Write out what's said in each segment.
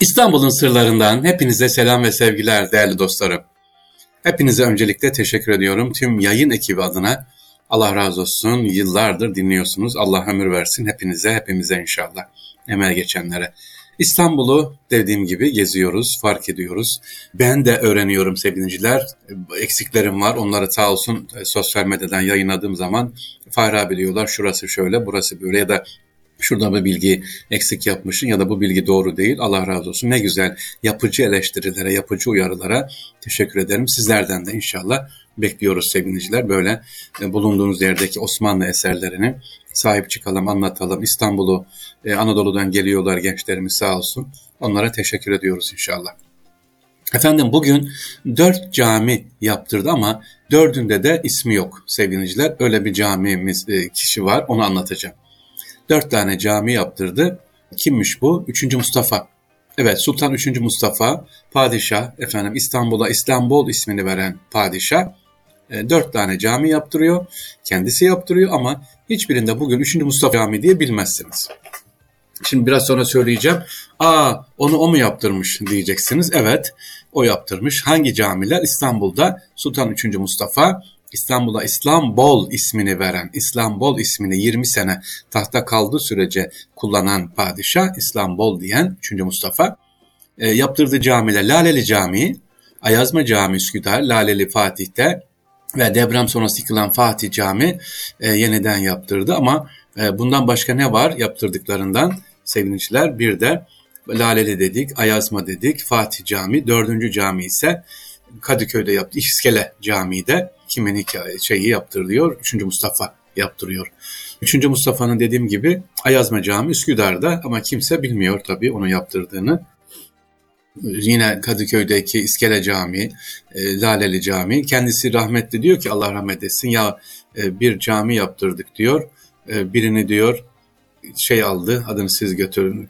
İstanbul'un sırlarından hepinize selam ve sevgiler değerli dostlarım. Hepinize öncelikle teşekkür ediyorum. Tüm yayın ekibi adına Allah razı olsun. Yıllardır dinliyorsunuz. Allah ömür versin hepinize, hepimize inşallah. Emel geçenlere. İstanbul'u dediğim gibi geziyoruz, fark ediyoruz. Ben de öğreniyorum sevgiliciler. Eksiklerim var. Onları sağ olsun sosyal medyadan yayınladığım zaman Fahri abi diyorlar şurası şöyle, burası böyle ya da şurada bir bilgi eksik yapmışsın ya da bu bilgi doğru değil. Allah razı olsun. Ne güzel yapıcı eleştirilere, yapıcı uyarılara teşekkür ederim. Sizlerden de inşallah bekliyoruz sevgiliciler. Böyle e, bulunduğunuz yerdeki Osmanlı eserlerini sahip çıkalım, anlatalım. İstanbul'u, e, Anadolu'dan geliyorlar gençlerimiz sağ olsun. Onlara teşekkür ediyoruz inşallah. Efendim bugün dört cami yaptırdı ama dördünde de ismi yok sevgiliciler. Öyle bir camimiz e, kişi var onu anlatacağım. Dört tane cami yaptırdı. Kimmiş bu? Üçüncü Mustafa. Evet Sultan 3. Mustafa padişah efendim İstanbul'a İstanbul ismini veren padişah e, dört tane cami yaptırıyor. Kendisi yaptırıyor ama hiçbirinde bugün 3. Mustafa Cami diye bilmezsiniz. Şimdi biraz sonra söyleyeceğim. Aa onu o mu yaptırmış diyeceksiniz. Evet o yaptırmış. Hangi camiler? İstanbul'da Sultan 3. Mustafa İstanbul'a İslambol ismini veren, İslambol ismini 20 sene tahta kaldığı sürece kullanan padişah İslambol diyen 3. Mustafa e, yaptırdığı camiler Laleli Camii, Ayazma Camii Üsküdar, Laleli Fatih'te ve deprem sonrası yıkılan Fatih Cami e, yeniden yaptırdı ama e, bundan başka ne var yaptırdıklarından sevinçler bir de Laleli dedik, Ayazma dedik, Fatih Cami, dördüncü cami ise Kadıköy'de yaptı, İskele Camii'de kimin hikaye, şeyi yaptırılıyor, 3. Mustafa yaptırıyor. 3. Mustafa'nın dediğim gibi Ayazma Cami Üsküdar'da ama kimse bilmiyor tabii onu yaptırdığını. Yine Kadıköy'deki İskele Camii, e, Laleli Camii. Kendisi rahmetli diyor ki Allah rahmet etsin ya e, bir cami yaptırdık diyor. E, birini diyor şey aldı adını siz götürün.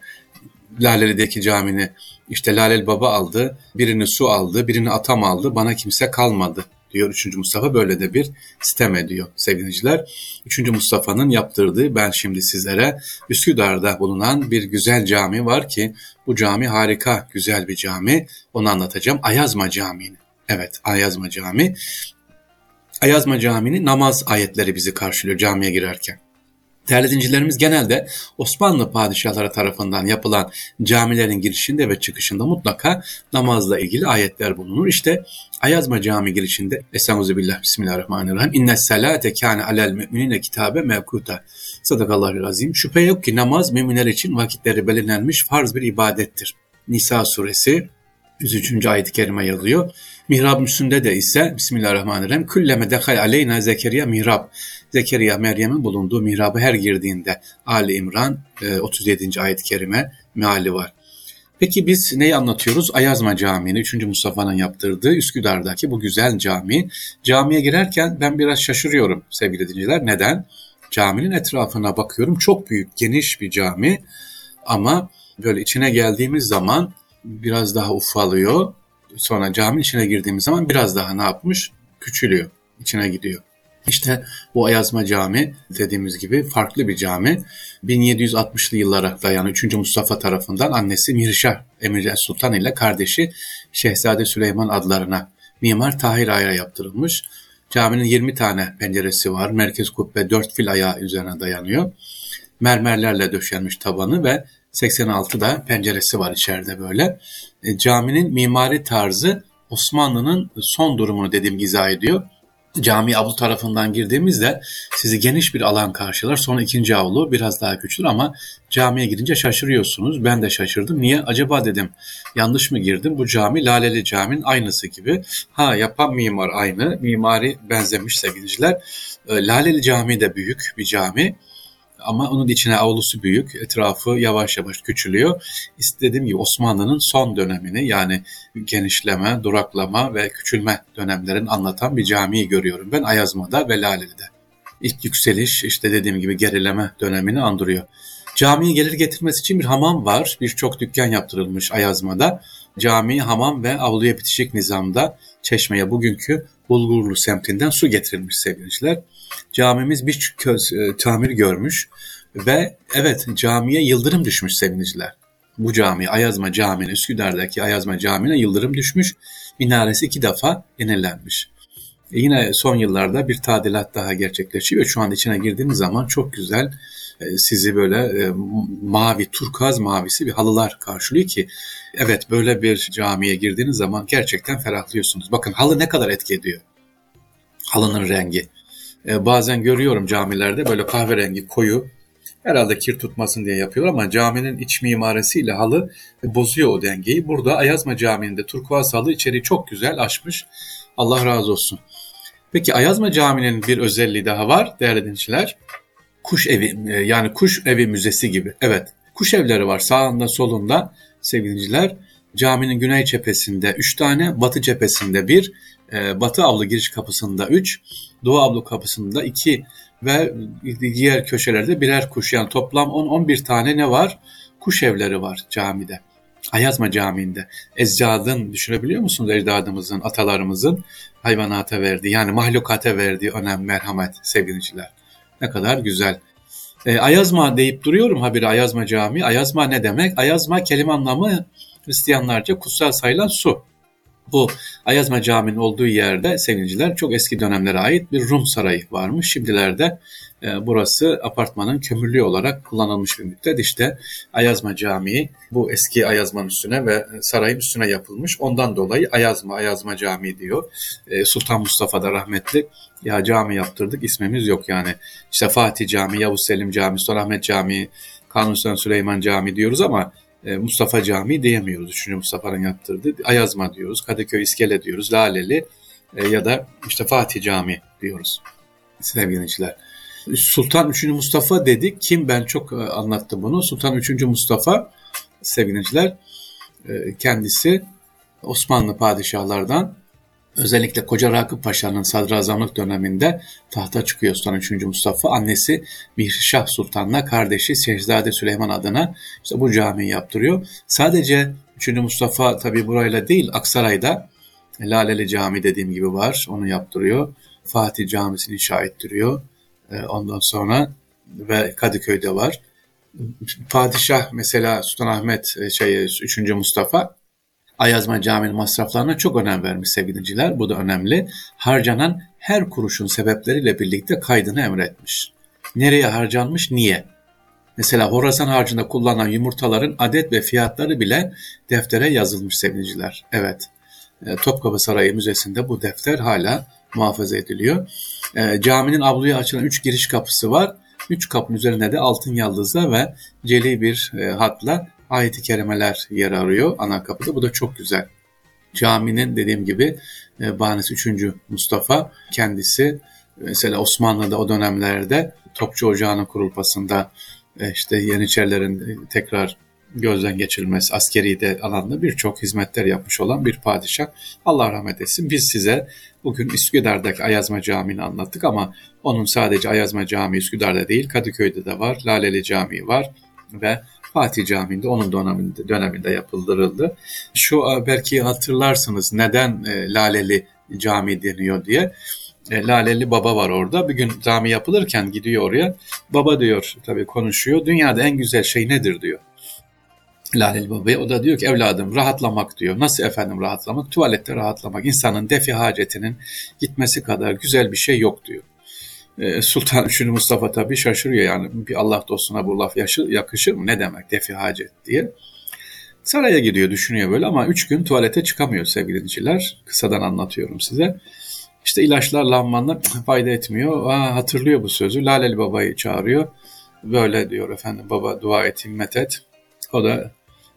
Laleli'deki camini işte Lalel Baba aldı, birini su aldı, birini atam aldı, bana kimse kalmadı diyor 3. Mustafa. Böyle de bir sistem ediyor sevgiliciler. 3. Mustafa'nın yaptırdığı ben şimdi sizlere Üsküdar'da bulunan bir güzel cami var ki bu cami harika güzel bir cami. Onu anlatacağım. Ayazma Camii'ni. Evet Ayazma Camii. Ayazma Camii'nin namaz ayetleri bizi karşılıyor camiye girerken. Değerli dincilerimiz genelde Osmanlı padişahları tarafından yapılan camilerin girişinde ve çıkışında mutlaka namazla ilgili ayetler bulunur. İşte Ayazma Cami girişinde Estağfirullah Bismillahirrahmanirrahim. İnne salate kâne alel müminine kitabe mevkuta. Sadakallahu azim. Şüphe yok ki namaz müminler için vakitleri belirlenmiş farz bir ibadettir. Nisa suresi 103. ayet-i kerime yazıyor. Mihrab üstünde de ise Bismillahirrahmanirrahim. Külleme dekal aleyna Zekeriya mihrab. Zekeriya Meryem'in bulunduğu mihrabı her girdiğinde Ali İmran 37. E, ayet-i kerime meali var. Peki biz neyi anlatıyoruz? Ayazma Camii'ni 3. Mustafa'nın yaptırdığı Üsküdar'daki bu güzel cami. Camiye girerken ben biraz şaşırıyorum sevgili dinleyiciler. Neden? Caminin etrafına bakıyorum. Çok büyük, geniş bir cami ama böyle içine geldiğimiz zaman biraz daha ufalıyor. Sonra cami içine girdiğimiz zaman biraz daha ne yapmış? Küçülüyor, içine gidiyor. İşte bu Ayazma Cami dediğimiz gibi farklı bir cami. 1760'lı yıllara dayanıyor. 3. Mustafa tarafından annesi Mirşah Emir Sultan ile kardeşi Şehzade Süleyman adlarına Mimar Tahir Ay'a yaptırılmış. Caminin 20 tane penceresi var. Merkez kubbe 4 fil ayağı üzerine dayanıyor. Mermerlerle döşenmiş tabanı ve 86 da penceresi var içeride böyle. E, caminin mimari tarzı Osmanlı'nın son durumunu dediğim izah ediyor. Cami avlu tarafından girdiğimizde sizi geniş bir alan karşılar. Sonra ikinci avlu biraz daha küçülür ama camiye girince şaşırıyorsunuz. Ben de şaşırdım. Niye? Acaba dedim yanlış mı girdim? Bu cami Laleli Cami'nin aynısı gibi. Ha yapan mimar aynı. Mimari benzemiş sevgiliciler. E, Laleli Cami de büyük bir cami. Ama onun içine avlusu büyük, etrafı yavaş yavaş küçülüyor. İstediğim gibi Osmanlı'nın son dönemini yani genişleme, duraklama ve küçülme dönemlerini anlatan bir camiyi görüyorum ben Ayazma'da ve Laleli'de. İlk yükseliş işte dediğim gibi gerileme dönemini andırıyor. Camiye gelir getirmesi için bir hamam var. Birçok dükkan yaptırılmış Ayazma'da. Cami, hamam ve avluya bitişik nizamda çeşmeye bugünkü Bulgurlu semtinden su getirilmiş sevgiliciler. Camimiz bir köz, e, tamir görmüş ve evet camiye yıldırım düşmüş sevgiliciler. bu cami Ayazma Camii'ne Üsküdar'daki Ayazma Camii'ne yıldırım düşmüş. Minaresi iki defa yenilenmiş. Yine son yıllarda bir tadilat daha gerçekleşiyor. Şu an içine girdiğiniz zaman çok güzel e, sizi böyle e, mavi, turkaz mavisi bir halılar karşılıyor ki evet böyle bir camiye girdiğiniz zaman gerçekten ferahlıyorsunuz. Bakın halı ne kadar etki ediyor. Halının rengi. E, bazen görüyorum camilerde böyle kahverengi koyu herhalde kir tutmasın diye yapıyor ama caminin iç mimarisiyle halı bozuyor o dengeyi. Burada Ayazma Camii'nde turkuaz halı içeri çok güzel açmış. Allah razı olsun. Peki Ayazma Camii'nin bir özelliği daha var değerli dinleyiciler. Kuş evi e, yani kuş evi müzesi gibi. Evet kuş evleri var sağında solunda sevgiliciler. Caminin güney cephesinde 3 tane, batı cephesinde 1, e, batı avlu giriş kapısında 3, doğu avlu kapısında 2 ve diğer köşelerde birer kuş. Yani toplam 10-11 tane ne var? Kuş evleri var camide. Ayazma Camii'nde. Ecdadın düşünebiliyor musunuz ecdadımızın, atalarımızın hayvanata verdiği yani mahlukata verdiği önem, merhamet sevgiliciler. Ne kadar güzel. E, Ayazma deyip duruyorum habire Ayazma Camii. Ayazma ne demek? Ayazma kelime anlamı Hristiyanlarca kutsal sayılan su. Bu Ayazma Camii'nin olduğu yerde sevgiliciler çok eski dönemlere ait bir Rum sarayı varmış. Şimdilerde e, burası apartmanın kömürlüğü olarak kullanılmış bir müddet. İşte Ayazma Camii bu eski Ayazma'nın üstüne ve sarayın üstüne yapılmış. Ondan dolayı Ayazma, Ayazma Camii diyor. E, Sultan Mustafa da rahmetli ya cami yaptırdık ismimiz yok yani. İşte Fatih Camii, Yavuz Selim Camii, Sultanahmet Camii, Kanuni Süleyman Camii diyoruz ama e, Mustafa Camii diyemiyoruz. Üçüncü Mustafa'nın yaptırdığı. Ayazma diyoruz, Kadıköy İskele diyoruz, Laleli e, ya da işte Fatih Camii diyoruz sevgili dinleyiciler. Sultan 3. Mustafa dedik. Kim ben çok e, anlattım bunu. Sultan 3. Mustafa sevgili kendisi Osmanlı padişahlardan Özellikle Koca Rakip Paşa'nın sadrazamlık döneminde tahta çıkıyor Sultan 3. Mustafa. Annesi Mihrişah Sultan'la kardeşi Şehzade Süleyman adına işte bu camiyi yaptırıyor. Sadece 3. Mustafa tabi burayla değil Aksaray'da Laleli Cami dediğim gibi var. Onu yaptırıyor. Fatih Camisi'ni inşa ettiriyor. Ee, ondan sonra ve Kadıköy'de var. Padişah mesela Sultanahmet e, şey 3. Mustafa Ayazma Camii'nin masraflarına çok önem vermiş sevgiliciler. Bu da önemli. Harcanan her kuruşun sebepleriyle birlikte kaydını emretmiş. Nereye harcanmış, niye? Mesela Horasan harcında kullanılan yumurtaların adet ve fiyatları bile deftere yazılmış sevgiliciler. Evet, e, Topkapı Sarayı Müzesi'nde bu defter hala muhafaza ediliyor. E, caminin avluya açılan üç giriş kapısı var. Üç kapının üzerinde de altın yaldızla ve celi bir e, hatla ayet-i kerimeler yer arıyor ana kapıda. Bu da çok güzel. Caminin dediğim gibi e, Banisi 3. Mustafa kendisi mesela Osmanlı'da o dönemlerde Topçu Ocağı'nın kurulmasında e, işte Yeniçerilerin tekrar gözden geçirilmesi, askeri de alanda birçok hizmetler yapmış olan bir padişah. Allah rahmet etsin. Biz size bugün Üsküdar'daki Ayazma Camii'ni anlattık ama onun sadece Ayazma Camii Üsküdar'da değil, Kadıköy'de de var, Laleli Camii var ve Fatih Camii'nde onun döneminde, döneminde yapıldırıldı. Şu e, belki hatırlarsınız neden e, Laleli Cami deniyor diye. E, Laleli Baba var orada. Bir gün cami yapılırken gidiyor oraya. Baba diyor tabii konuşuyor. Dünyada en güzel şey nedir diyor. Laleli Baba'ya o da diyor ki evladım rahatlamak diyor. Nasıl efendim rahatlamak? Tuvalette rahatlamak. İnsanın defi hacetinin gitmesi kadar güzel bir şey yok diyor. Ee, Sultan 3. Mustafa tabii şaşırıyor yani bir Allah dostuna bu laf yakışır mı ne demek defi hacet diye. Saraya gidiyor düşünüyor böyle ama üç gün tuvalete çıkamıyor sevgili dinleyiciler. Kısadan anlatıyorum size. İşte ilaçlar lanmanlar fayda etmiyor. Aa, hatırlıyor bu sözü. Laleli babayı çağırıyor. Böyle diyor efendim baba dua et himmet et. O da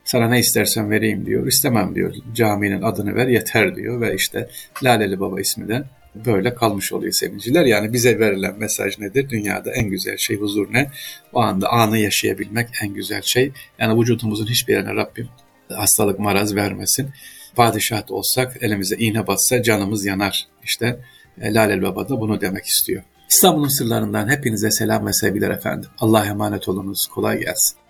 sana ne istersen vereyim diyor. İstemem diyor. Caminin adını ver yeter diyor ve işte Laleli Baba ismi de böyle kalmış oluyor sevgiliciler. Yani bize verilen mesaj nedir? Dünyada en güzel şey huzur ne? O anda anı yaşayabilmek en güzel şey. Yani vücudumuzun hiçbir yerine Rabbim hastalık maraz vermesin. Padişah olsak elimize iğne bassa canımız yanar. İşte e, Lalel Baba da bunu demek istiyor. İstanbul'un sırlarından hepinize selam ve sevgiler efendim. Allah'a emanet olunuz. Kolay gelsin.